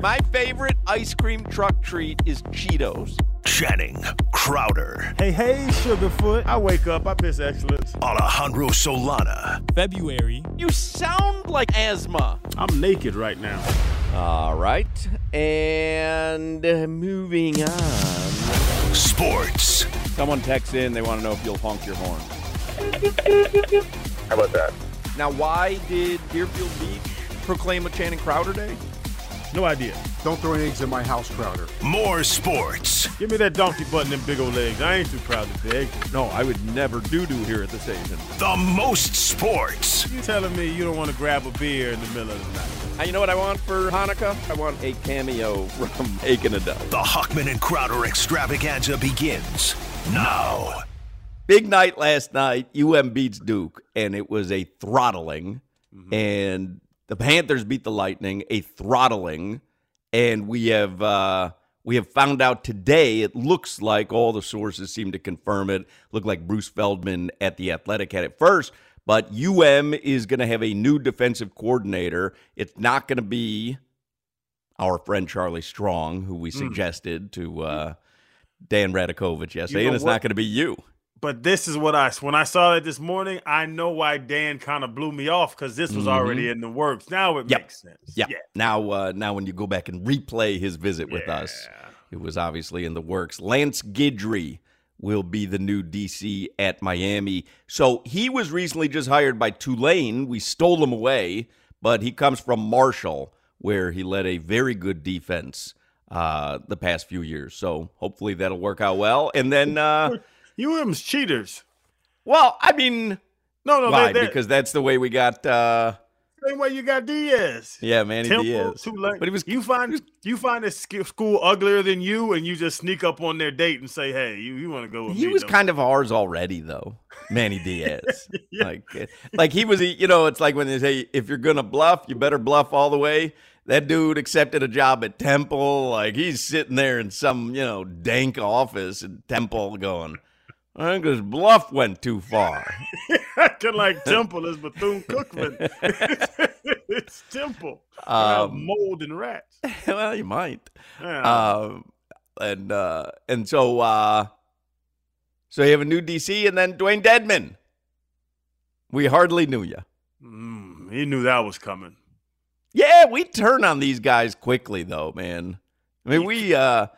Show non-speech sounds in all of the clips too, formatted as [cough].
My favorite ice cream truck treat is Cheetos. Channing Crowder. Hey, hey, Sugarfoot. I wake up, I piss excellence. Alejandro Solana. February. You sound like asthma. I'm naked right now. All right. And moving on. Sports. Someone texts in, they want to know if you'll honk your horn. How about that? Now, why did Deerfield Beach proclaim a Channing Crowder Day? No idea. Don't throw eggs in my house, Crowder. More sports. Give me that donkey butt and them big old legs. I ain't too proud to beg. No, I would never do do here at the station. The most sports. You telling me you don't want to grab a beer in the middle of the night? You know what I want for Hanukkah? I want a cameo from [laughs] Aiken Adele. The Hochman and Crowder extravaganza begins now. Big night last night. UM beats Duke, and it was a throttling. Mm-hmm. And the Panthers beat the Lightning, a throttling, and we have uh, we have found out today. It looks like all the sources seem to confirm it. Looked like Bruce Feldman at the Athletic had it first, but UM is going to have a new defensive coordinator. It's not going to be our friend Charlie Strong, who we mm. suggested to uh, Dan Radakovich yesterday, you know and it's what? not going to be you but this is what I when I saw it this morning, I know why Dan kind of blew me off because this was mm-hmm. already in the works. Now it yep. makes sense. Yep. Yeah. Now, uh, now when you go back and replay his visit with yeah. us, it was obviously in the works. Lance Guidry will be the new DC at Miami. So he was recently just hired by Tulane. We stole him away, but he comes from Marshall, where he led a very good defense uh, the past few years. So hopefully that'll work out well. And then. Uh, [laughs] UM's cheaters. Well, I mean, no, no, why? They're, because that's the way we got. uh Same way you got Diaz. Yeah, Manny Temple, Diaz. Tulane. But he was. You find you find a school uglier than you, and you just sneak up on their date and say, "Hey, you, you want to go with he me?" was kind of ours already, though. Manny Diaz, [laughs] yeah. like, like he was. You know, it's like when they say, "If you're gonna bluff, you better bluff all the way." That dude accepted a job at Temple. Like he's sitting there in some, you know, dank office at Temple going, I think his bluff went too far. [laughs] Acting like Temple is Bethune Cookman. [laughs] it's Temple. Um, mold and rats. [laughs] Well, you might. Yeah. Um, and uh, and so uh, so you have a new DC, and then Dewayne Dedmon. We hardly knew you. Mm, he knew that was coming. Yeah, we turn on these guys quickly, though, man. I mean, we uh,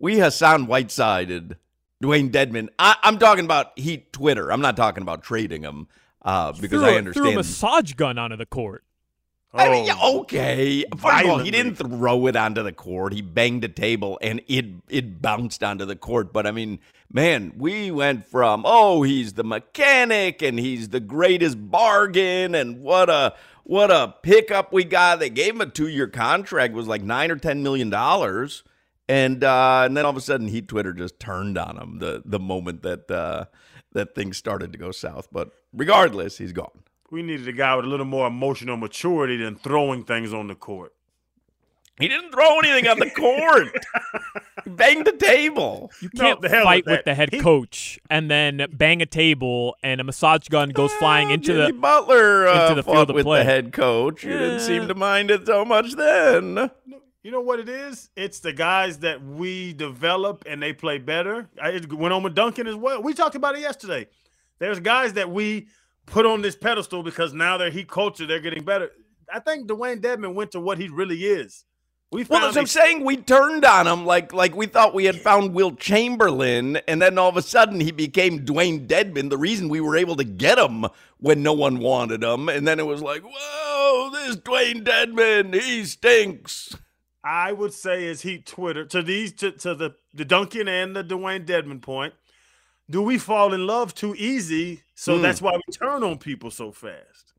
we Hassan Whiteside Dewayne Dedmon. I, am talking about Heat Twitter. I'm not talking about trading him uh, because threw, I understand. Threw a massage gun onto the court. I mean, oh, okay. First of all, he didn't throw it onto the court. He banged a table and it it bounced onto the court. But I mean, man, we went from oh, he's the mechanic and he's the greatest bargain and what a what a pickup we got. They gave him a two year contract. It was like nine or ten million dollars. And uh, and then all of a sudden, Heat Twitter just turned on him the the moment that uh, that things started to go south. But regardless, he's gone. We needed a guy with a little more emotional maturity than throwing things on the court. He didn't throw anything on the [laughs] court. he banged the table. You can't no, fight with, with the head coach and then bang a table and a massage gun goes flying into Jimmy the Butler uh, into the field of with play. the head coach. You yeah. didn't seem to mind it so much then. You know what it is? It's the guys that we develop and they play better. It went on with Duncan as well. We talked about it yesterday. There's guys that we put on this pedestal because now they're heat culture, they're getting better. I think Dewayne Dedmon went to what he really is. We Well, as I'm saying, we turned on him like like we thought we had found Wilt Chamberlain, and then all of a sudden he became Dewayne Dedmon. The reason we were able to get him when no one wanted him, and then it was like, whoa, this Dewayne Dedmon, he stinks. I would say is he Twitter to these to, to the the Duncan and the Dewayne Dedmon point. Do we fall in love too easy? So Hmm. that's why we turn on people so fast.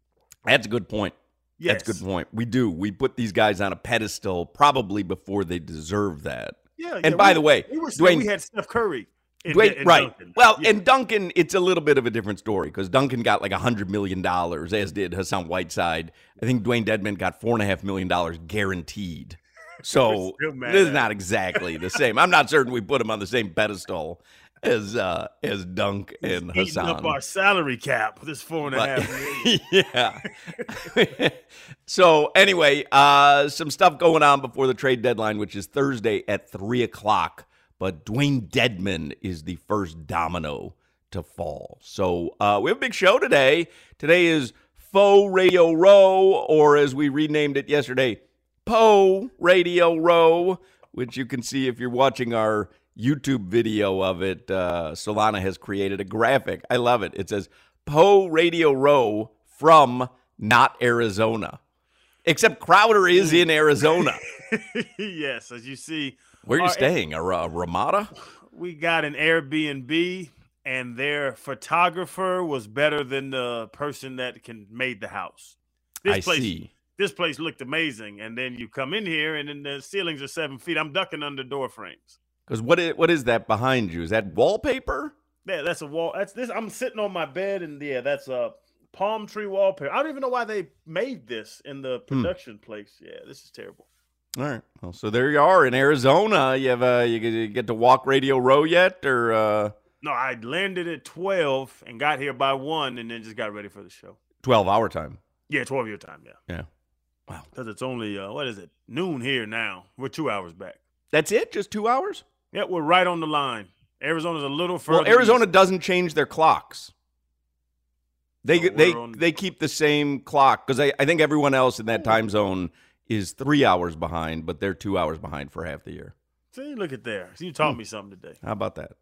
That's a good point. That's a good point. We do. We put these guys on a pedestal probably before they deserve that. Yeah. And yeah, by we- the way, we were Dwayne, we had Steph Curry. in- Dwayne, in right. Duncan. Well, Yeah. and Duncan, it's a little bit of a different story because Duncan got like a hundred million dollars, as did Hassan Whiteside. I think Dewayne Dedmon got four and a half million dollars guaranteed. [laughs] So this is not exactly the same. [laughs] I'm not certain we put him on the same pedestal as uh as Dunk and eating Hassan. up our salary cap. This four and a But- half [laughs] yeah. so anyway, uh, some stuff going on before the trade deadline, which is Thursday at three o'clock. But Dewayne Dedmon is the first domino to fall. So uh, we have a big show today. Today is Faux Radio Row, or as we renamed it yesterday, Poe Radio Row, which you can see if you're watching our YouTube video of it. Uh, Solana has created a graphic. I love it. It says Poe Radio Row from not Arizona. Except Crowder is in Arizona. [laughs] yes, as you see, Where are you our- staying? A, Ra- Ramada? we got an Airbnb, and their photographer was better than the person that can made the house. This I place, see. This place looked amazing, and then you come in here, and then the ceilings are seven feet. I'm ducking under door frames. Because what is, what is that behind you? Is that wallpaper? Yeah, that's a wall. That's this. I'm sitting on my bed, and yeah, that's a palm tree wallpaper. I don't even know why they made this in the Hmm. production place. Yeah, this is terrible. All right. Well, so there you are in Arizona. You have uh, you get- you get to walk Radio Row yet, or uh, No, I landed at twelve and got here by one, and then just got ready for the show. twelve hour time? Yeah, twelve your time. Yeah. Yeah. Because it's only uh, what is it noon here now. We're two hours back. That's it. Just two hours. Yeah, we're right on the line. Arizona's a little further. Well, Arizona east. doesn't change their clocks. They So they on- they keep the same clock because I, I think everyone else in that time zone is three hours behind, but they're two hours behind for half the year. See, look at there. You taught Hmm. me something today. How about that?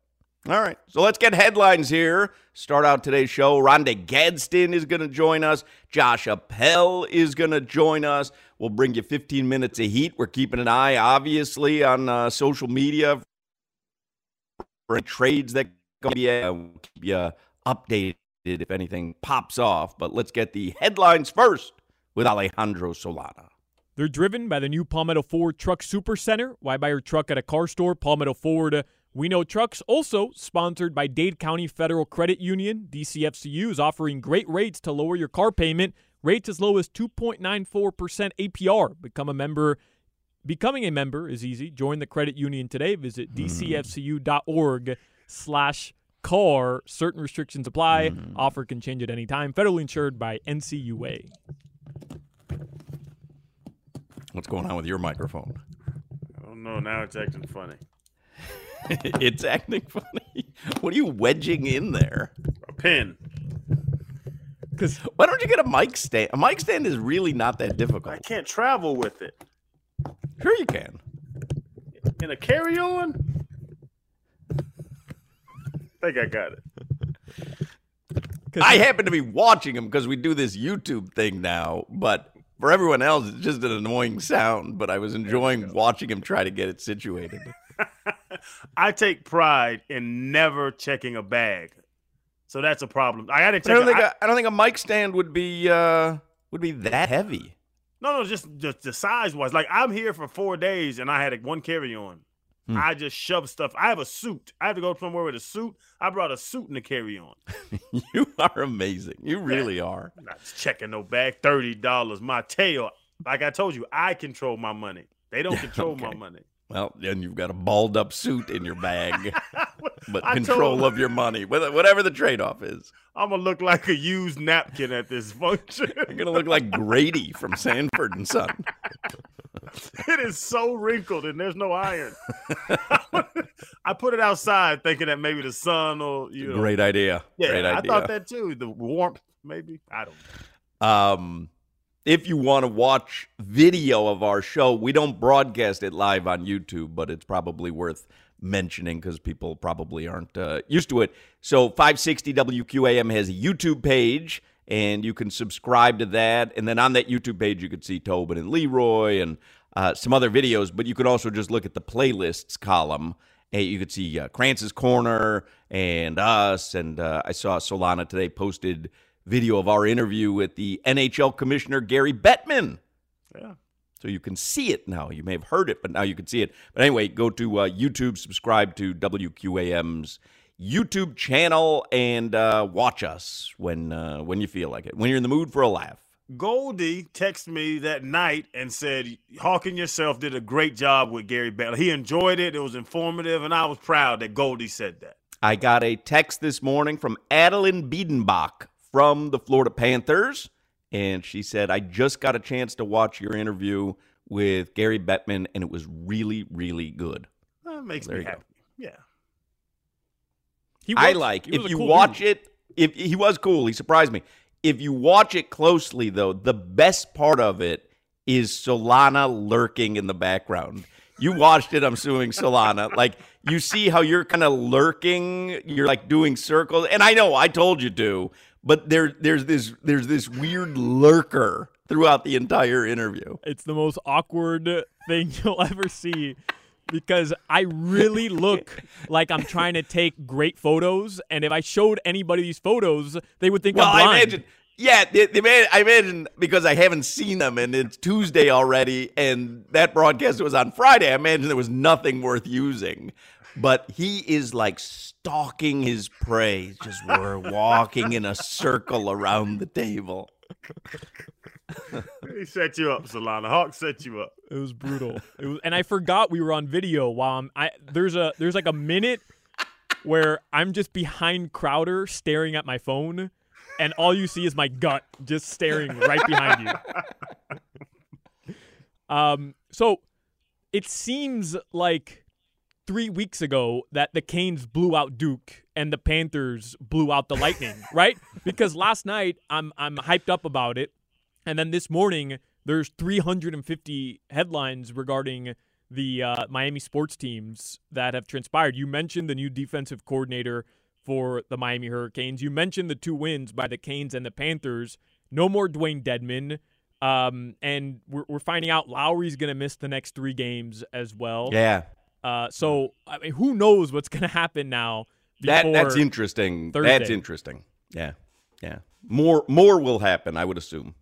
All right, so let's get headlines here. Start out today's show. Oronde Gadsden is going to join us. Josh Appel is going to join us. We'll bring you 15 minutes of heat. We're keeping an eye, obviously, on uh, social media for trades that be. Uh, we'll keep you updated if anything pops off. But let's get the headlines first with Alejandro Solana. They're driven by the new Palmetto Ford Truck Super Center. Why buy your truck at a car store? Palmetto Ford. We know trucks. Also sponsored by Dade County Federal Credit Union. DCFCU is offering great rates to lower your car payment. Rates as low as 2.94% APR. Become a member. Becoming a member is easy. Join the credit union today. Visit hmm. dcfcu.org slash car. Certain restrictions apply. Hmm. Offer can change at any time. Federally insured by NCUA. What's going on with your microphone? I don't know. Now it's acting funny. [laughs] it's acting funny. What are you wedging in there? A pin. Because why don't you get a mic stand? A mic stand is really not that difficult. I can't travel with it. Sure, you can. In a carry on? I think I got it. I happen to be watching him because we do this YouTube thing now, but for everyone else, it's just an annoying sound. But I was enjoying watching him try to get it situated. [laughs] [laughs] I take pride in never checking a bag. So that's a problem. I to I don't a- think I- a, I don't think a mic stand would be uh, would be that heavy. No, no, just just the size wise. Like I'm here for four days and I had a, one carry on. Hmm. I just shove stuff. I have a suit. I have to go somewhere with a suit. I brought a suit in the carry on. [laughs] You are amazing. You really are. Not checking no bag. Thirty dollars. My tail. Like I told you, I control my money. They don't [laughs] control my money. Well, then you've got a balled up suit in your bag, [laughs] but I control of your money, whatever the trade off is. I'm gonna look like a used napkin at this function. [laughs] You're gonna look like Grady from Sanford and Son. [laughs] it is so wrinkled and there's no iron. I put it outside thinking that maybe the sun or you know. Great idea. Yeah, Great I thought that too. The warmth, maybe. I don't know. Um, if you want to watch video of our show, we don't broadcast it live on YouTube, but it's probably worth mentioning because people probably aren't uh, used to it. So 560 WQAM has a YouTube page, and you can subscribe to that. And then on that YouTube page, you can see Tobin and Leroy and uh, some other videos, but you could also just look at the playlists column. And you could see uh, Krantz's Corner and us. And uh, I saw Solana today posted video of our interview with the NHL commissioner, Gary Bettman. Yeah. So you can see it now. You may have heard it, but now you can see it. But anyway, go to uh, YouTube, subscribe to WQAM's YouTube channel, and uh, watch us when uh, when you feel like it. When you're in the mood for a laugh. Goldie texted me that night and said, Hawking yourself did a great job with Gary Bettman. He enjoyed it. It was informative, and I was proud that Goldie said that. I got a text this morning from Adeline Biedenbach from the Florida Panthers, and she said, I just got a chance to watch your interview with Gary Bettman, and it was really, really good. That makes me you go. happy. Yeah. He I like if you cool watch dude. it. If he was cool, he surprised me. If you watch it closely, though, the best part of it is Solana lurking in the background. You watched it, I'm suing Solana. Like you see how you're kind of lurking, you're like doing circles, and I know I told you to, but there, there's this, there's this weird lurker throughout the entire interview. It's the most awkward thing [laughs] you'll ever see because I really look like I'm trying to take great photos, and if I showed anybody these photos, they would think Well, I'm I blind. imagine. Yeah, the, the man, I imagine because I haven't seen them and it's Tuesday already, and that broadcast was on Friday. I imagine there was nothing worth using. But he is like stalking his prey. Just we're walking in a circle around the table. He set you up, Solana. Hawk set you up. It was brutal. It was, and I forgot we were on video. While I'm, I there's a there's like a minute where I'm just behind Crowder staring at my phone, and all you see is my gut just staring right behind you. [laughs] Um, so it seems like three weeks ago that the Canes blew out Duke and the Panthers blew out the Lightning, [laughs] right? Because last night I'm I'm hyped up about it, and then this morning there's 350 headlines regarding the uh, Miami sports teams that have transpired. You mentioned the new defensive coordinator for the Miami Hurricanes. You mentioned the two wins by the Canes and the Panthers. No more Dewayne Dedmon. Um, and we're, we're finding out Lowry's going to miss the next three games as well. Yeah, Uh, so I mean, who knows what's going to happen now? that that's interesting. Thursday. That's interesting. Yeah, yeah. More more will happen, I would assume.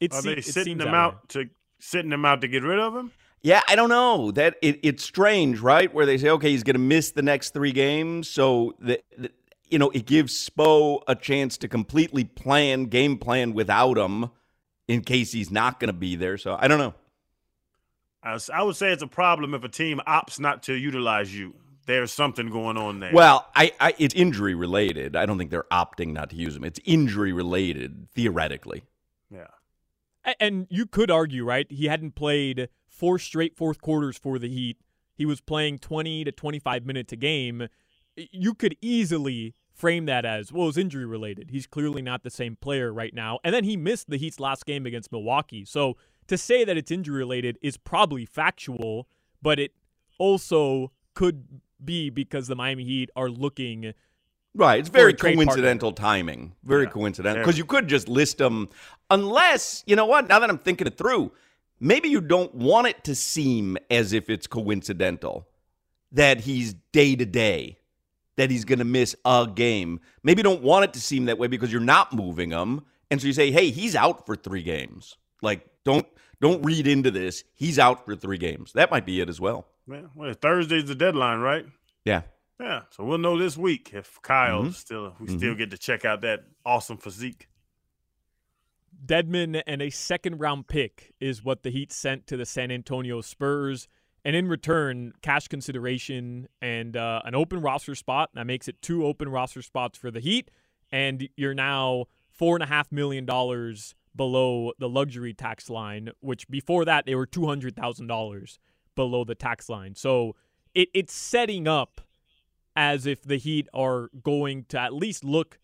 It, Are se- they it sitting them out to sitting them out to get rid of him? Yeah, I don't know. That it, it's strange, right? Where they say, okay, he's going to miss the next three games, so that that- you know it gives Spo a chance to completely plan game plan without him in case he's not going to be there. So I don't know. I, s- I would say it's a problem if a team opts not to utilize you. There's something going on there. Well, I, I it's injury related. I don't think they're opting not to use him. It's injury related theoretically. yeah. And you could argue, right? He hadn't played four straight fourth quarters for the Heat. He was playing 20 to 25 minutes a game. You could easily frame that as, well, it's injury related. He's clearly not the same player right now. And then he missed the Heat's last game against Milwaukee. So to say that it's injury related is probably factual, but it also could be because the Miami Heat are looking Right. It's very trade coincidental timing. Very Yeah. coincidental. Because you could just list them, unless, you know what, now that I'm thinking it through, maybe you don't want it to seem as if it's coincidental that he's day to day, that he's going to miss a game. Maybe you don't want it to seem that way because you're not moving him. And so you say, hey, he's out for three games. Like, don't. Don't read into this. He's out for three games. That might be it as well. Well, well, Thursday's the deadline, right? Yeah. Yeah. So we'll know this week if Kyle Mhm. still we still get to check out that awesome physique. Dedmon and a second round pick is what the Heat sent to the San Antonio Spurs. And in return, cash consideration and uh, an open roster spot. That makes it two open roster spots for the Heat. And you're now $4.5 million below the luxury tax line, which before that, they were $200,000 below the tax line. So it, it's setting up as if the Heat are going to at least look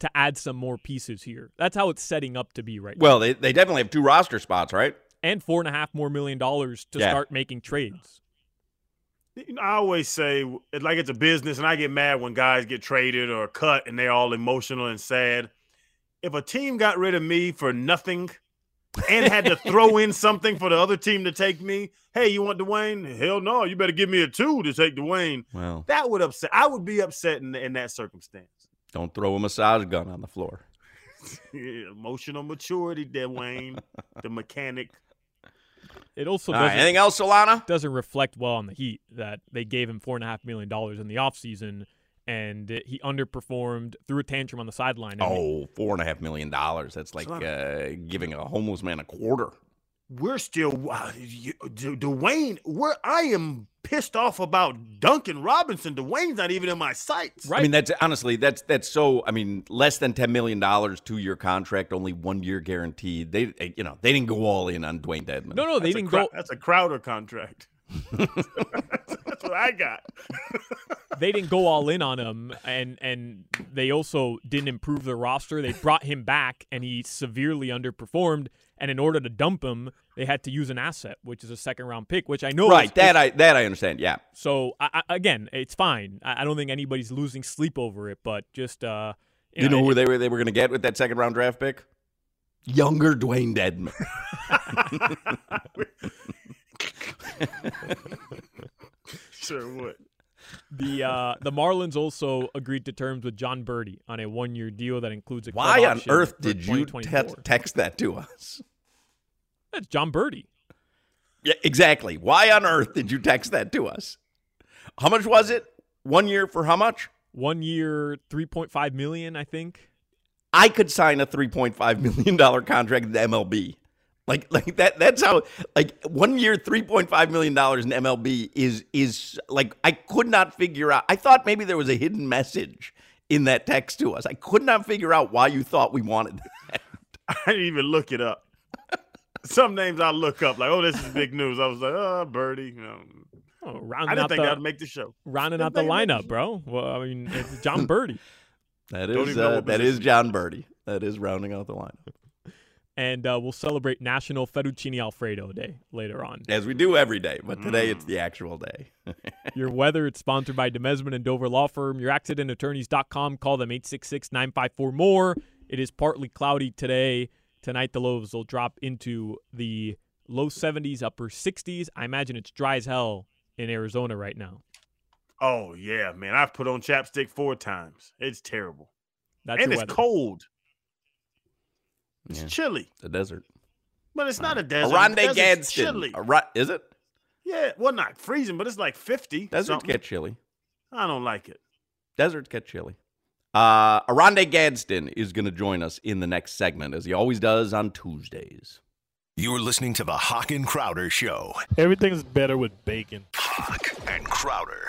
to add some more pieces here. That's how it's setting up to be right Well, they, they definitely have two roster spots, right? And four and a half more million dollars to Yeah. start making trades. I always say like it's a business, and I get mad when guys get traded or cut and they're all emotional and sad. If a team got rid of me for nothing and had to [laughs] throw in something for the other team to take me, hey, you want Dwayne? Hell no, you better give me a two to take Dwayne. Well, That would upset. I would be upset in, in that circumstance. don't throw a massage gun on the floor. [laughs] Emotional maturity, Dwayne, [laughs] the mechanic. It also doesn't, anything else, Solana? doesn't reflect well on the Heat that they gave him four and a half million dollars in the offseason and he underperformed, threw a tantrum on the sideline. Oh, four and a half million dollars. That's like uh, giving a homeless man a quarter. We're still wow, you- Du- Dwayne. We're I am pissed off about Duncan Robinson. Dwayne's not even in my sights. Right. I mean, that's honestly that's that's so. I mean, less than ten million dollars, two year contract, only one year guaranteed. They, they- you know, they didn't go all in on Dewayne Dedmon. no, no, they That's a didn't Crow- go. That's a Crowder contract. That's what I got. [laughs] they didn't go all in on him, and and they also didn't improve their roster. They brought him back, and he severely underperformed. And in order to dump him, they had to use an asset, which is a second round pick, which I know. right? is- That I that I understand. Yeah, So I, I, again, it's fine. I, I don't think anybody's losing sleep over it, but just uh, you know who they were they were going to get with that second round draft pick? Younger Dewayne Dedmon. [laughs] [laughs] [laughs] Sure would. the uh, the Marlins also agreed to terms with Jon Berti on a one year deal that includes a club Why on earth did you te- text that to us? That's Jon Berti. Yeah, exactly. Why on earth did you text that to us? How much was it? One year for how much? One year, three point five million, I think. I could sign a three point five million dollar contract with the MLB. Like [laughs] like that that's how like one year three point five million dollars in MLB is is like I could not figure out I thought maybe there was a hidden message in that text to us. I could not figure out why you thought we wanted [laughs] that. I didn't even look it up. Some names I look up, like, oh, this is big news. I was like, oh, Berti. You know, Oh, I didn't out think the that would make the show. rounding out the think it'd make lineup, the bro. Well, I mean, it's Jon Berti. That Don't is even know uh, what that is. Jon Berti. That is rounding out the lineup. And uh, we'll celebrate National Fettuccine Alfredo Day later on. As we do every day, but today it's the actual day. [laughs] Your weather, it's sponsored by Demesman and Dover Law Firm. YourAccidentAttorneys.com. Call them 866-954-MORE. It is partly cloudy today. Tonight, the lows will drop into the low 70s, upper 60s. I imagine it's dry as hell in Arizona right now. Oh, yeah, man. I've put on chapstick four times. It's terrible. That's and it's weather. cold. It's Yeah. chilly, The desert. but it's not a desert. Oronde The desert's Gadsden. chilly. Ara- is it? Yeah, well, not freezing, but it's like 50. Deserts something. get chilly. I don't like it. Deserts get chilly. Uh, Oronde Gadsden is going to join us in the next segment, as he always does on Tuesdays. You're listening to the Hawk and Crowder Show. Everything's better with bacon. Hawk and Crowder.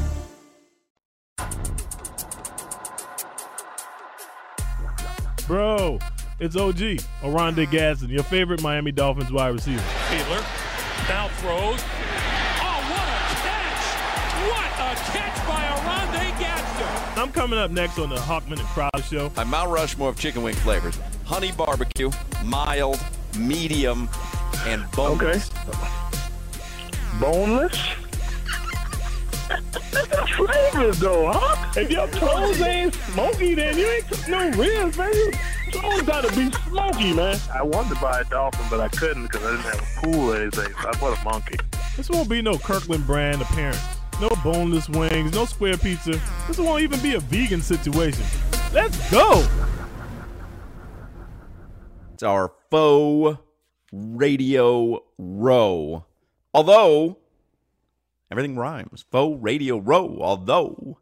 Bro, it's OG, Oronde Gadsden, your favorite Miami Dolphins wide receiver. Fiedler now throws. Oh, what a catch! What a catch by Oronde Gadsden! I'm coming up next on the Hochman and Crowd Show. I'm Mount Rushmore of chicken wing flavors: honey barbecue, mild, medium, and boneless. Boneless? Flavors though, huh? If your toes ain't smoky, then you ain't took no ribs, man. Your toes gotta be smoky, man. I wanted to buy a dolphin, but I couldn't because I didn't have a pool or anything. So I bought a monkey. This won't be no Kirkland brand appearance. No boneless wings, no square pizza. This won't even be a vegan situation. Let's go. It's our faux radio row. Although everything rhymes. Faux radio row. Although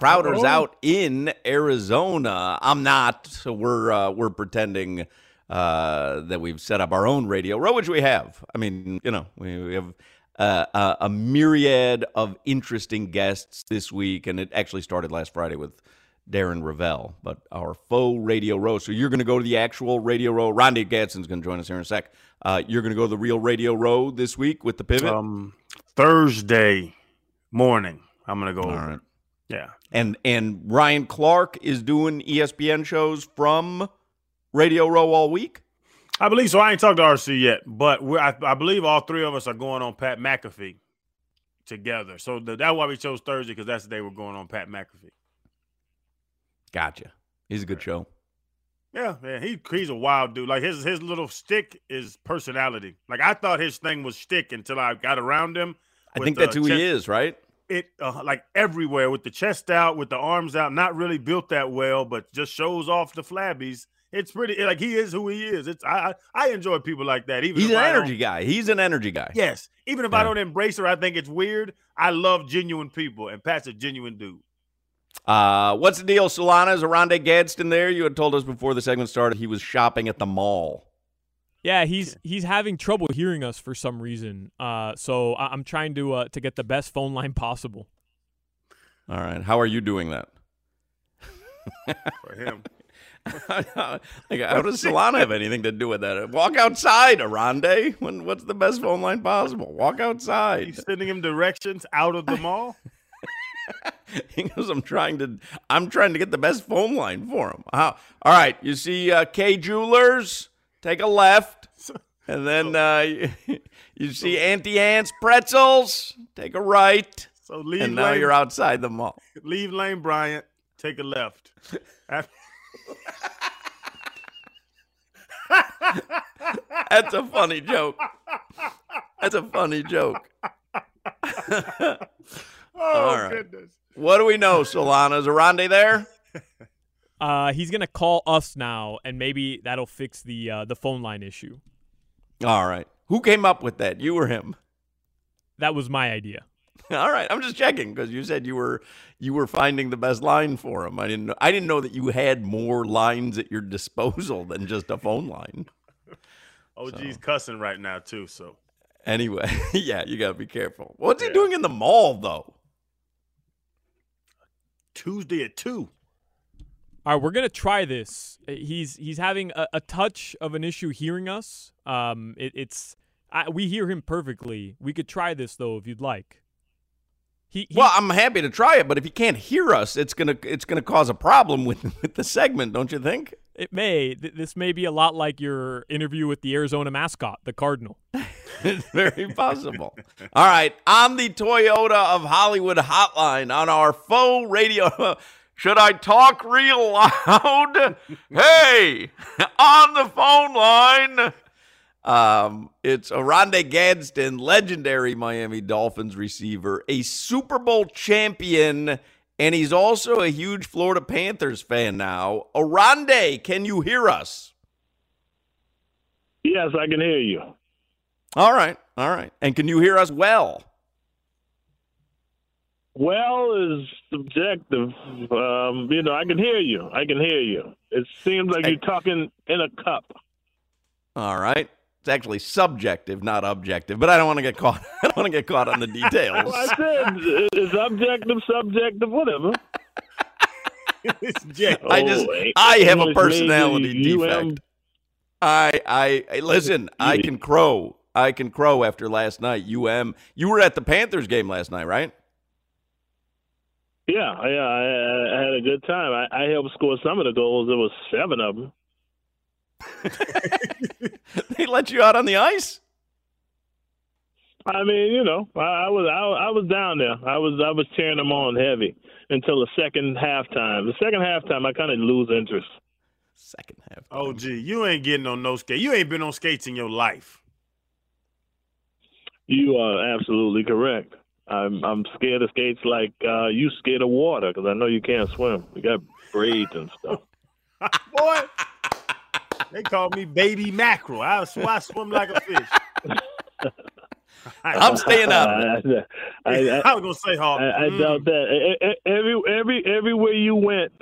Crowder's out in Arizona. I'm not. So we're uh, we're pretending uh, that we've set up our own radio row, which we have. I mean, you know, we, we have uh, a, a myriad of interesting guests this week, and it actually started last Friday with Darren Rovell, but our faux radio row. So you're going to go to the actual radio row. Oronde Gadsden's going to join us here in a sec. Uh, you're going to go to the real radio row this week with the pivot. Um, Thursday morning, I'm gonna go All over. right. Yeah. And and Ryan Clark is doing ESPN shows from Radio Row all week. I believe so. I ain't talked to RC yet, but we're, I, I believe all three of us are going on Pat McAfee together. So the, that's why we chose Thursday because that's the day we're going on Pat McAfee. Gotcha. He's a good show. Yeah, man, he he's a wild dude. Like his his little stick is personality. Like I thought his thing was stick until I got around him. I think that's who he is, right? It uh, like everywhere with the chest out, with the arms out, not really built that well, but just shows off the flabbies. It's pretty like he is who he is. It's I I, I enjoy people like that. Even He's an I energy guy. He's an energy guy. Yes, even if I don't embrace her, I think it's weird. I love genuine people, and Pat's a genuine dude. Uh, what's the deal, Solana? Is Oronde Gadsden there? You had told us before the segment started he was shopping at the mall. Yeah, he's he's having trouble hearing us for some reason. Uh, so I- I'm trying to uh, to get the best phone line possible. All right. How are you doing that? For him, [laughs] like, how does Solana have anything to do with that? Walk outside, Oronde. When, what's the best phone line possible? Walk outside. he's sending him directions out of the mall. [laughs] [laughs] He goes, I'm trying to I'm trying to get the best phone line for him. How, all right, you see uh, Kay Jewelers, take a left. And then uh, you, [laughs] you see Auntie Anne's Pretzels, take a right. So leave And now Lane, you're outside the mall. [laughs] leave Lane Bryant, take a left. That's a funny joke. That's a funny joke. Oh All right. goodness. What do we know, Solana? Is Oronde there? [laughs] Uh, he's gonna call us now, and maybe that'll fix the uh, the phone line issue. All right. Who came up with that? You or him? That was my idea. [laughs] All right, I'm just checking because you said you were you were finding the best line for him. I didn't know, I didn't know that you had more lines at your disposal than just a phone line. [laughs] OG's cussing right now too. So Anyway, yeah, you gotta be careful. What's he doing in the mall though? Tuesday at two. All right, we're gonna try this. Uh, He's he's having a, a touch of an issue hearing us. Um, it, it's I, we hear him perfectly. We could try this though if you'd like. He, he Well, I'm happy to try it, but if he can't hear us, it's gonna it's gonna cause a problem with [laughs] with the segment, don't you think? it may th- this may be a lot like your interview with the Arizona mascot, the Cardinal. [laughs] It's [laughs] very possible. All right, on the Toyota of Hollywood hotline on our faux radio. [laughs] Should I talk real loud? [laughs] hey, on the phone line. Um, it's Oronde Gadsden, legendary Miami Dolphins receiver, a Super Bowl champion, and he's also a huge Florida Panthers fan now. Oronde, can you hear us? Yes, I can hear you. All right, all right. And can you hear us well? Well is subjective. Um, you know, I can hear you. I can hear you. It seems like you're talking in a cup. All right. It's actually subjective, not objective, but I don't want to get caught. [laughs] I don't want to get caught on the details. [laughs] Well, I said it's objective, subjective, whatever. [laughs] I just Oh, I have a personality defect. I, I I listen. I can crow. I can crow after last night. Um, you were at the Panthers game last night, right? Yeah, yeah, I, I had a good time. I, I helped score some of the goals. There was seven of them. [laughs] they let you out on the ice. I mean, you know, I, I was I, I was down there. I was I was cheering them on heavy until the second halftime. The second halftime, I kind of lose interest. Second half. Oh, gee, you ain't getting on no skate. You ain't been on skates in your life. You are absolutely correct. I'm I'm scared of skates like uh, you scared of water because I know you can't swim. You got braids and stuff. [laughs] Boy, they call me baby mackerel. I, sw- I swim like a fish. I'm staying out of. I, I, I was gonna say, Hawk. I, I mm. doubt that. Every every everywhere you went,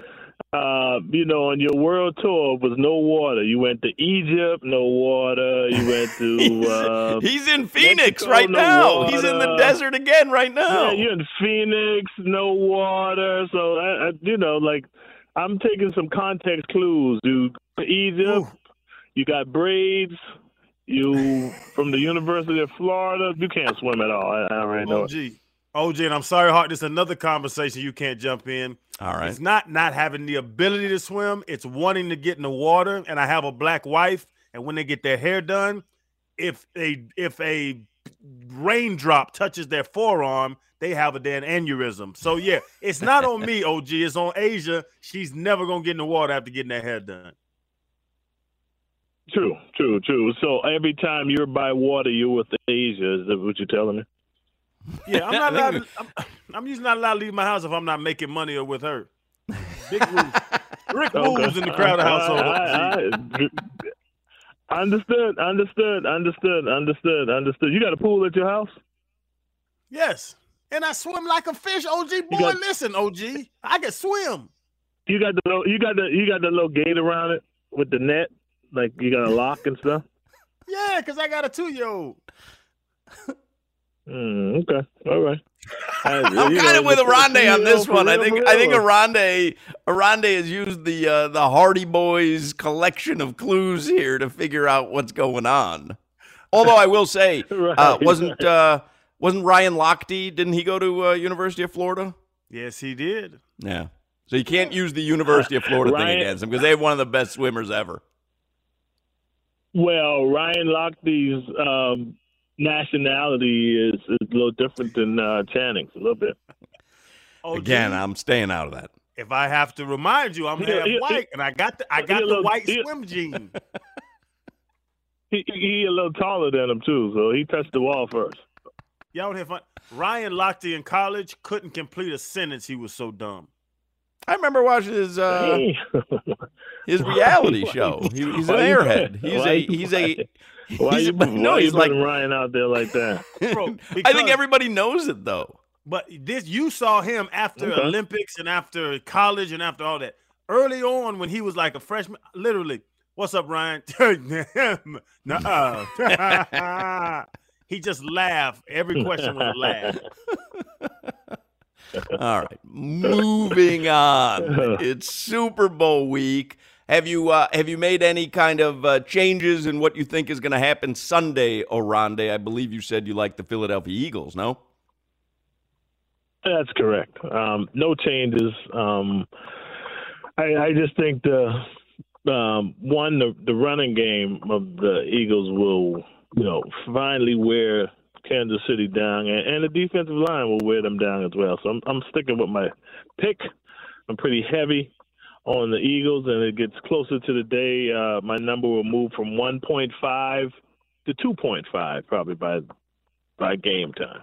uh, you know, on your world tour was no water. You went to Egypt, no water. You went to. [laughs] Uh, He's in Phoenix Mexico, right no now. He's in the desert again right now. Yeah, you're in Phoenix, no water. So I, I, you know, like I'm taking some context clues. You Egypt, you got braids. You from the University of Florida. You can't swim at all. I, I already know. it. OG. OG, and I'm sorry, Hawk. This is another conversation you can't jump in. All right. It's not not having the ability to swim. It's wanting to get in the water. And I have a black wife, and when they get their hair done, if a if a raindrop touches their forearm, they have a damn aneurysm. So yeah, it's not on me, [laughs] OG. It's on Asia. She's never gonna get in the water after getting her hair done. True, true, true. So every time you're by water, you're with Asia. Is that what you're telling me? Yeah, I'm [laughs] not allowed. To, I'm, I'm usually not allowed to leave my house if I'm not making money or with her. Big [laughs] rules. Rick rules in the crowd household. I, I, I, understood, understood, understood, understood, understood. You got a pool at your house? Yes. And I swim like a fish, OG. Boy, got- listen, OG. I can swim. You got the little- you got the you got the little gate around it with the net, like you got a lock and stuff. [laughs] Yeah, because I got a two year old. Mm, okay, all right. [laughs] I'm kind of with Oronde on this one. I think I think Oronde Oronde has used the uh, the Hardy Boys collection of clues here to figure out what's going on. Although I will say, [laughs] uh, wasn't uh, wasn't Ryan Lochte? Didn't he go to uh, University of Florida? Yes, he did. Yeah. So you can't use the University of Florida thing against him because they have one of the best swimmers ever. Well, Ryan Lochte's um, nationality is, is a little different than uh, Channing's a little bit. OG, Again, I'm staying out of that. if I have to remind you, I'm He- half white, and I got the I got the little- white he- swim gene. [laughs] He, he he a little taller than him too, so he touched the wall first. Y'all have fun. Ryan Lochte in college couldn't complete a sentence. He was so dumb. I remember watching his uh, his [laughs] reality show. He, he's an airhead. He's a he's a Why he's you [laughs] a, no. He's you like Ryan out there like that? [laughs] Bro, [laughs] I think everybody knows it though. But this you saw him after Okay. Olympics and after college and after all that. Early on, when he was like a freshman, literally, what's up, Ryan? Nuh-uh. he just laughed. Every question was a laugh. All right, moving on. It's Super Bowl week. Have you uh, have you made any kind of uh, changes in what you think is going to happen Sunday, Oronde? I believe you said you like the Philadelphia Eagles. No. That's correct. Um, no changes. Um, I, I just think the um, one the, the running game of the Eagles will you know finally wear Kansas City down, and, and the defensive line will wear them down as well. So I'm, I'm sticking with my pick. I'm pretty heavy on the Eagles, and it gets closer to the day. Uh, my number will move from 1.5 to 2.5 probably by by game time.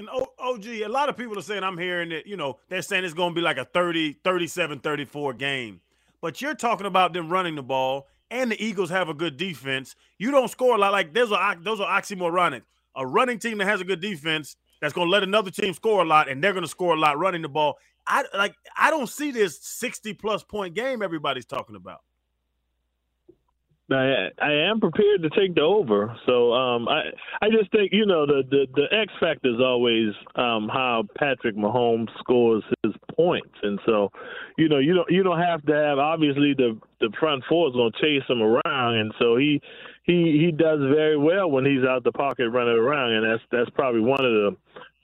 And OG, a lot of people are saying I'm hearing that, you know, they're saying it's going to be like a 30, 37, 34 game. But you're talking about them running the ball and the Eagles have a good defense. You don't score a lot. Like those are those are oxymoronic. A running team that has a good defense that's going to let another team score a lot and they're going to score a lot running the ball. I like I don't see this 60 plus point game everybody's talking about. I, I am prepared to take the over. So um, I I just think you know the the, the X factor is always um, how Patrick Mahomes scores his points, and so you know you don't you don't have to have obviously the the front four is going to chase him around, and so he he he does very well when he's out the pocket running around, and that's that's probably one of the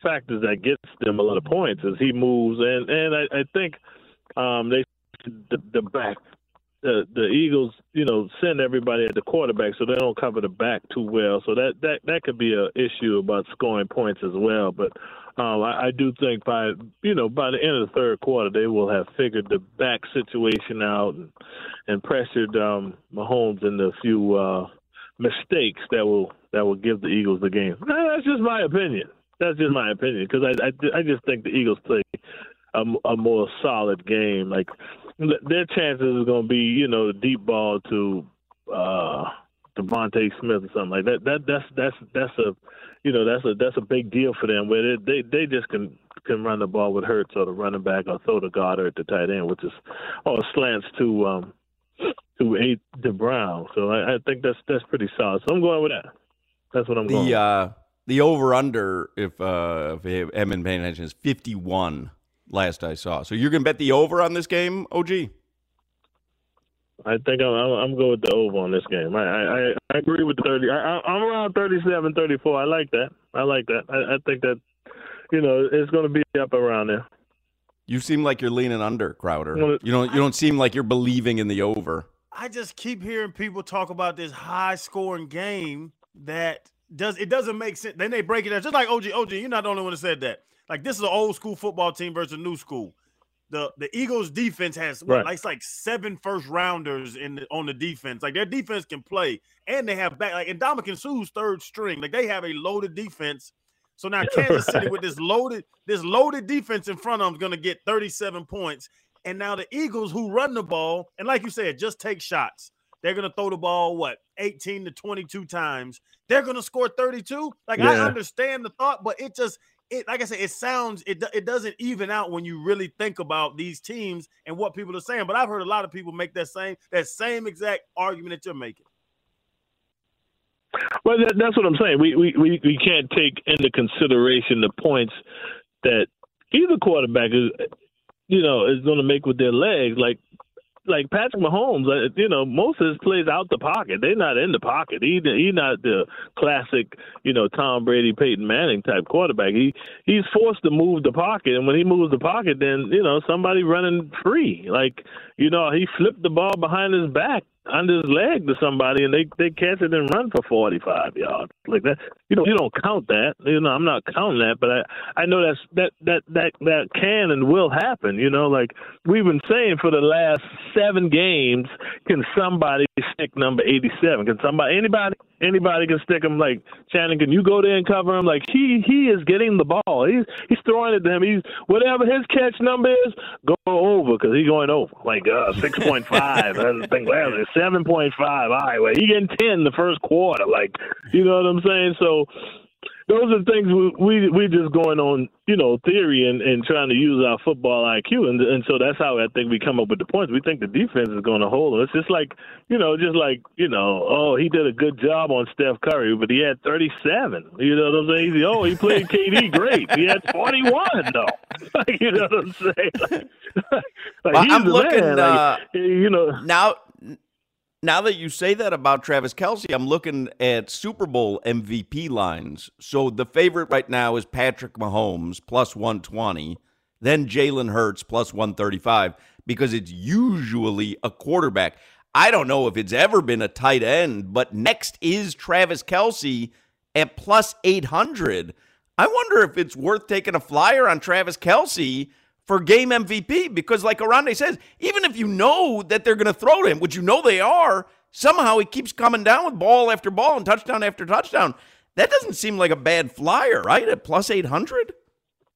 factors that gets them a lot of points as he moves, and and I, I think um, they the, the back the the Eagles, you know, send everybody at the quarterback, so they don't cover the back too well. So that that that could be an issue about scoring points as well. But um, I, I do think by you know by the end of the third quarter, they will have figured the back situation out and, and pressured um, Mahomes into a few uh, mistakes that will that will give the Eagles the game. That's just my opinion. That's just my opinion because I, I I just think the Eagles play a, a more solid game. Like their chances is going to be, you know, the deep ball to uh DeVonta Smith or something like that. That that's that's that's a, you know, that's a that's a big deal for them. Where they they, they just can can run the ball with Hurts or the running back or throw the guard or at the tight end, which is or slants to um to eight to Brown. So I, I think that's that's pretty solid. So I'm going with that. That's what I'm the, going. The uh, the over under if uh if Edmund paying attention is 51 last I saw. So you're going to bet the over on this game, OG? I think I'm, I'm, going with the over on this game. I, I, I agree with the 30. I, I'm around 37, 34. I like that. I like that. I, I think that, you know, it's going to be up around there. You seem like you're leaning under, Crowder. You don't. You don't seem like you're believing in the over. I just keep hearing people talk about this high scoring game that does it doesn't make sense. Then they break it down just like OG. OG, you're not the only one that said that. Like this is an old school football team versus a new school. The the Eagles defense has right. like, like seven first rounders in the, on the defense. Like their defense can play, and they have back like and Ndamukong Suh's third string. Like they have a loaded defense. So now [laughs] Kansas City with this loaded this loaded defense in front of them is going to get 37 points. And now the Eagles who run the ball and like you said, just take shots. They're going to throw the ball what 18 to 22 times. They're going to score 32. Like yeah. I understand the thought, but it just it like I said, it sounds it it doesn't even out when you really think about these teams and what people are saying. But I've heard a lot of people make that same that same exact argument that you're making. Well, that, that's what I'm saying. We, we we we can't take into consideration the points that either quarterback is, you know, is going to make with their legs. Like like Patrick Mahomes, uh, you know, most of his plays out the pocket. They're not in the pocket. He he's not the classic, you know, Tom Brady, Peyton Manning type quarterback. He he's forced to move the pocket, and when he moves the pocket, then you know somebody running free. Like you know, he flipped the ball behind his back under his leg to somebody and they they catch it and run for 45 yards. Like that you know you don't count that. You know i'm not counting that but i i know that's that that that that can and will happen you know? Like we've been saying for the last seven games can somebody stick number 87 can somebody anybody anybody can stick him? Like Shannon can you go there and cover him? Like he he is getting the ball. He's he's throwing it to him. He's whatever his catch number is go over because he's going over. Like uh 6.5 I think well seven point five. All right, well, he getting ten the first quarter. Like, you know what I'm saying? So those are things we we we just going on, you know, theory and, and trying to use our football IQ, and and so that's how I think we come up with the points. We think the defense is going to hold us. It's just like, you know, just like you know, oh, he did a good job on Steph Curry, but he had 37. You know what I'm saying? Oh, he played [laughs] KD great. He had 41 though. [laughs] you know what I'm saying? [laughs] like, well, I'm looking, man. uh, like, you know, now now that you say that about Travis Kelce, I'm looking at Super Bowl MVP lines. So the favorite right now is Patrick Mahomes plus 120, then Jalen Hurts plus 135 because it's usually a quarterback. I don't know if it's ever been a tight end, but next is Travis Kelce at plus 800. I wonder if it's worth taking a flyer on Travis Kelce for game MVP because, like Oronde says, even if you know that they're going to throw to him, which you know they are, somehow he keeps coming down with ball after ball and touchdown after touchdown. That doesn't seem like a bad flyer, right? At plus 800?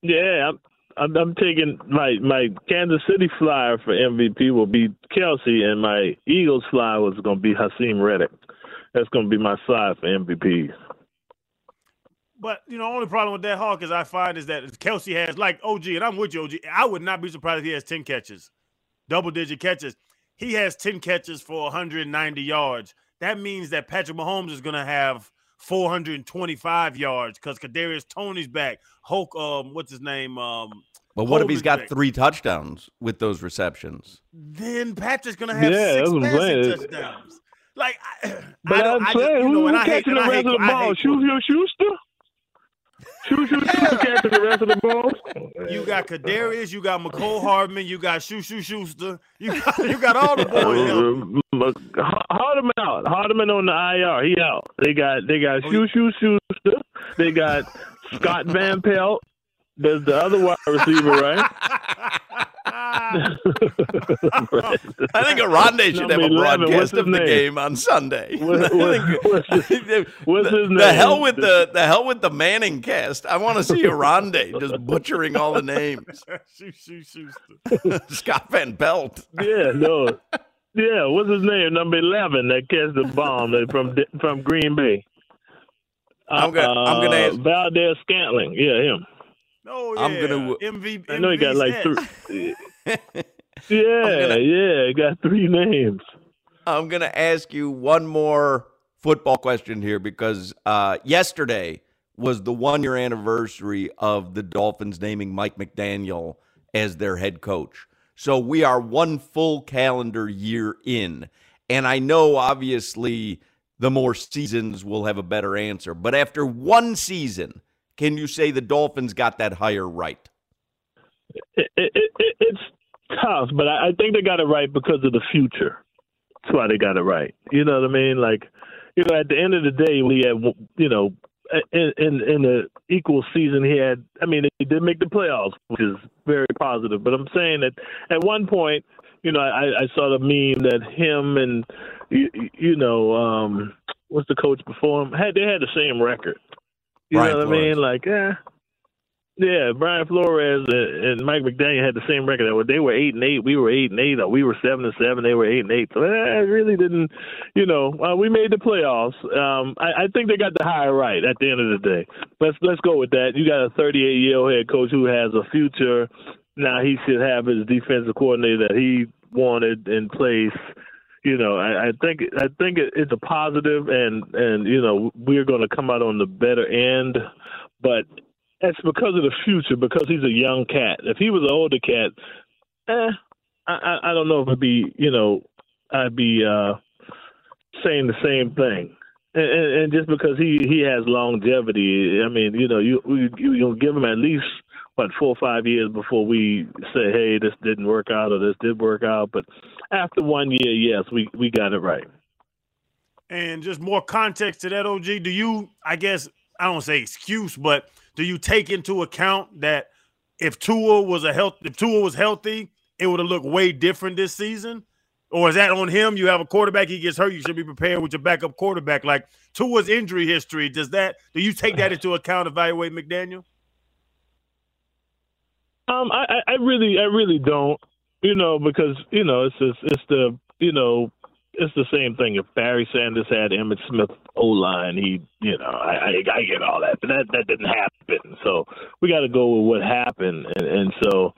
Yeah, I'm, I'm, I'm taking my, my Kansas City flyer for MVP will be Kelce, and my Eagles flyer was going to be Haason Reddick. That's going to be my flyer for MVP. But you know, only problem with that Hawk is I find is that Kelce has like OG, and I'm with you, OG. I would not be surprised if he has 10 catches, double digit catches. He has 10 catches for 190 yards. that means that Patrick Mahomes is going to have 425 yards because Kadarius Toney's back. Hulk, um, what's his name? Um, But what if he's Holman's got back. three touchdowns with those receptions? Then Patrick's going to have Yeah, six that's what I'm passing touchdowns. Like, I, [clears throat] But I don't, I'm I saying, just, you who, know, and who I hate, catching the rest of the I ball? hate Schuster, Schuster, Schuster catching the rest of the ball? You got Kadarius, you got Mecole Hardman, you got Shoo Shoo Schuster, you got you got all the boys. Hardeman out. Hardeman on the IR. He out. They got they got Oh, Shoo Shoo Schuster. They got Scott Van Pelt. There's the other wide receiver, right? [laughs] I think a Oronde should have a broadcast of the name? game on Sunday. What- [laughs] what- what's his, [laughs] what's his name? the hell with the the hell with the Manning cast. I want to see a Oronde just butchering all the names. Shoo Shoo Schuster. Scott Van Pelt. Yeah, no. Yeah, what's his name? Number eleven that catch the bomb that from from Green Bay. I'm gonna- I'm gonna Uh, ask- Valdes-Scantling. Yeah, him. Oh yeah, I'm gonna- MVP. I know he got like three. [laughs] [laughs] Yeah, gonna- yeah, he got three names. I'm going to ask you one more football question here because uh, yesterday was the one year anniversary of the Dolphins naming Mike McDaniel as their head coach. So we are one full calendar year in. And I know obviously the more seasons we'll have a better answer. But after one season, can you say the Dolphins got that hire right? It, it, it, it's tough, but I, I think they got it right because of the future. That's why they got it right. You know what I mean? Like, you know, at the end of the day, we had, you know, in in, in the equal season, he had. I mean, he did make the playoffs, which is very positive. But I'm saying that at one point, you know, I, I saw the meme that him and you, you know, um, what's the coach before him had they had the same record. You Brian know what Flores. I mean? Like, eh. Yeah, Brian Flores and, and Mike McDaniel had the same record. They were eight and eight. We were eight and eight. Or we were seven and seven. They were eight and eight. So eh, I really didn't, you know. Uh, we made the playoffs. Um, I, I think they got the hire right at the end of the day. Let's let's go with that. You got a 38 year old head coach who has a future. Now he should have his defensive coordinator that he wanted in place. You know, I, I think I think it, it's a positive, and and you know we're going to come out on the better end, but it's because of the future. Because he's a young cat. If he was an older cat, eh, I I, don't know if I'd be you know I'd be uh, saying the same thing. And, and, and just because he he has longevity, I mean, you know, you you you give him at least what four or five years before we say, hey, this didn't work out or this did work out. But after one year, yes, we we got it right. And just more context to that, OG. Do you, I guess, I don't say excuse, but do you take into account that if Tua was a health, if Tua was healthy, it would have looked way different this season? Or is that on him? You have a quarterback, he gets hurt, you should be prepared with your backup quarterback. Like Tua's injury history, does that do you take that into account, evaluate McDaniel? Um, I, I I really, I really don't, you know, because you know, it's just, it's the, you know, it's the same thing. If Barry Sanders had Emmitt Smith O line, he, you know, I, I, I get all that, but that that didn't happen. So we got to go with what happened, and, and so.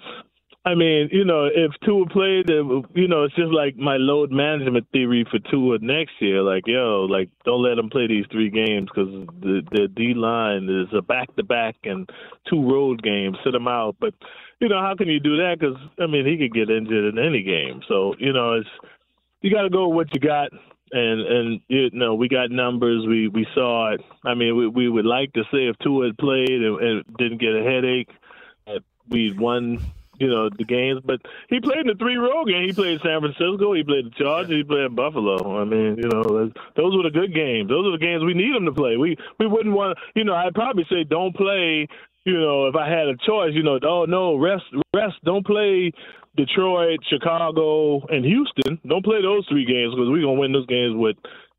I mean, you know, if Tua played, you know, it's just like my load management theory for Tua next year. Like, yo, like don't let him play these three games because the the D line is a back to back and two road games. Sit him out, but you know, how can you do that? Because I mean, he could get injured in any game. So you know, it's you got to go with what you got. And and you know we got numbers. We we saw it. I mean, we we would like to say if Tua had played and, and didn't get a headache, we'd won you know the games. But he played in the three road game. He played San Francisco. He played the Chargers. He played Buffalo. I mean, you know, those were the good games. Those are the games we need him to play. We we wouldn't want. You know, I'd probably say don't play. You know, if I had a choice, you know, oh no, rest, rest. Don't play Detroit, Chicago, and Houston. Don't play those three games because we're gonna win those games with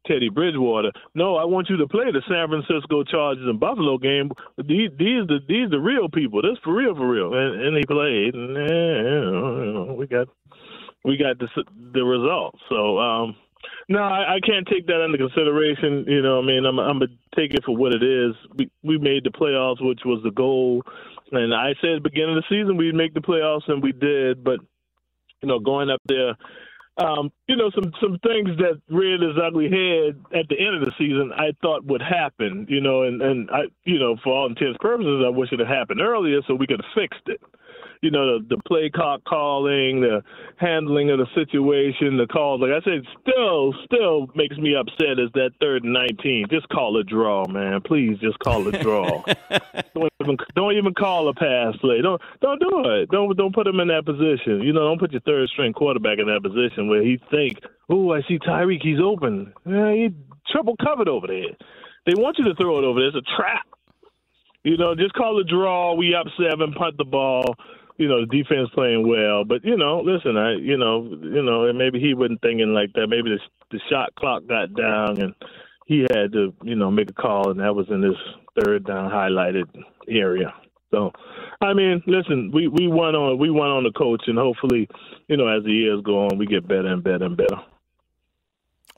Teddy Bridgewater. No, I want you to play the San Francisco Chargers and Buffalo game. These these the these the real people. This for real for real. And, and he played, and eh, we got we got the the result. So um, no, I, I can't take that into consideration. You know, I mean, I'm I'm gonna take it for what it is. We we made the playoffs, which was the goal, and I said at the beginning of the season we'd make the playoffs, and we did. But you know, going up there um, you know, some some things that reared its ugly head at the end of the season, I thought would happen. You know, and and I, you know, for all intents purposes, I wish it had happened earlier so we could have fixed it you know, the, the play clock calling, the handling of the situation, the calls. Like I said, still, still makes me upset is that third and 19. Just call a draw, man. Please just call a draw. [laughs] don't, even, don't even call a pass play. Don't don't do it. Don't don't put him in that position. You know, don't put your third string quarterback in that position where he think, oh, I see Tyreek, he's open. Yeah, he triple covered over there. They want you to throw it over there. It's a trap. You know, just call a draw. We up seven, punt the ball you know, the defense playing well. But you know, listen, I you know, you know, and maybe he wasn't thinking like that. Maybe the the shot clock got down and he had to you know make a call, and that was in this third down highlighted area. So, I mean, listen, we we won on we won on the coach, and hopefully, you know, as the years go on, we get better and better and better.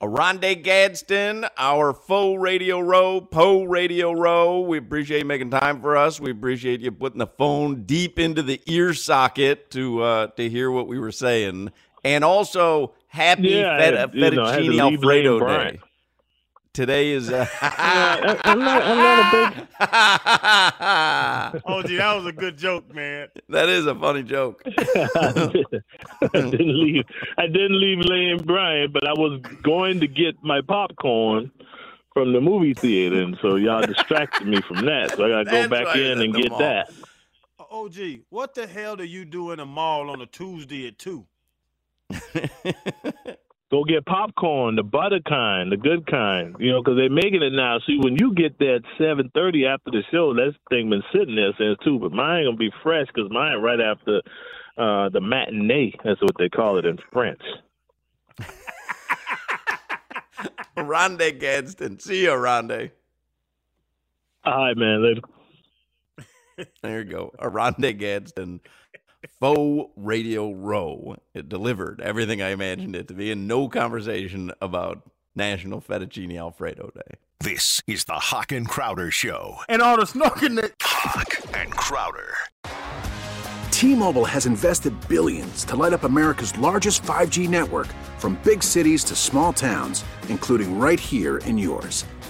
Oronde Gadsden, our faux Radio Row, Poe Radio Row. We appreciate you making time for us. We appreciate you putting the phone deep into the ear socket to uh, to hear what we were saying. And also, happy yeah, feta, fettuccine know, Alfredo. Day. Today is. Uh, yeah, [laughs] I'm not, I'm not a big. [laughs] oh, gee, that was a good joke, man. that is a funny joke. [laughs] I didn't leave. I didn't leave Lane Bryant, but I was going to get my popcorn from the movie theater, and so y'all distracted me from that. So I got to go back right, in and get mall. that. OG, what the hell do you do in a mall on a Tuesday at two? Go get popcorn, the butter kind, the good kind. You know, because they're making it now. See, when you get there at seven thirty after the show, that thing been sitting there since two. But mine gonna be fresh because mine right after uh, the matinee. That's what they call it in French. [laughs] Oronde Gadsden. See you, Oronde. All right, man. Later. [laughs] There you go. Oronde Gadsden, faux radio row. It delivered everything I imagined it to be, and no conversation about National Fettuccine Alfredo Day. This is the Hawk and Crowder Show. And all the snorking that. Hawk and Crowder. T-Mobile has invested billions to light up America's largest 5G network from big cities to small towns, including right here in yours.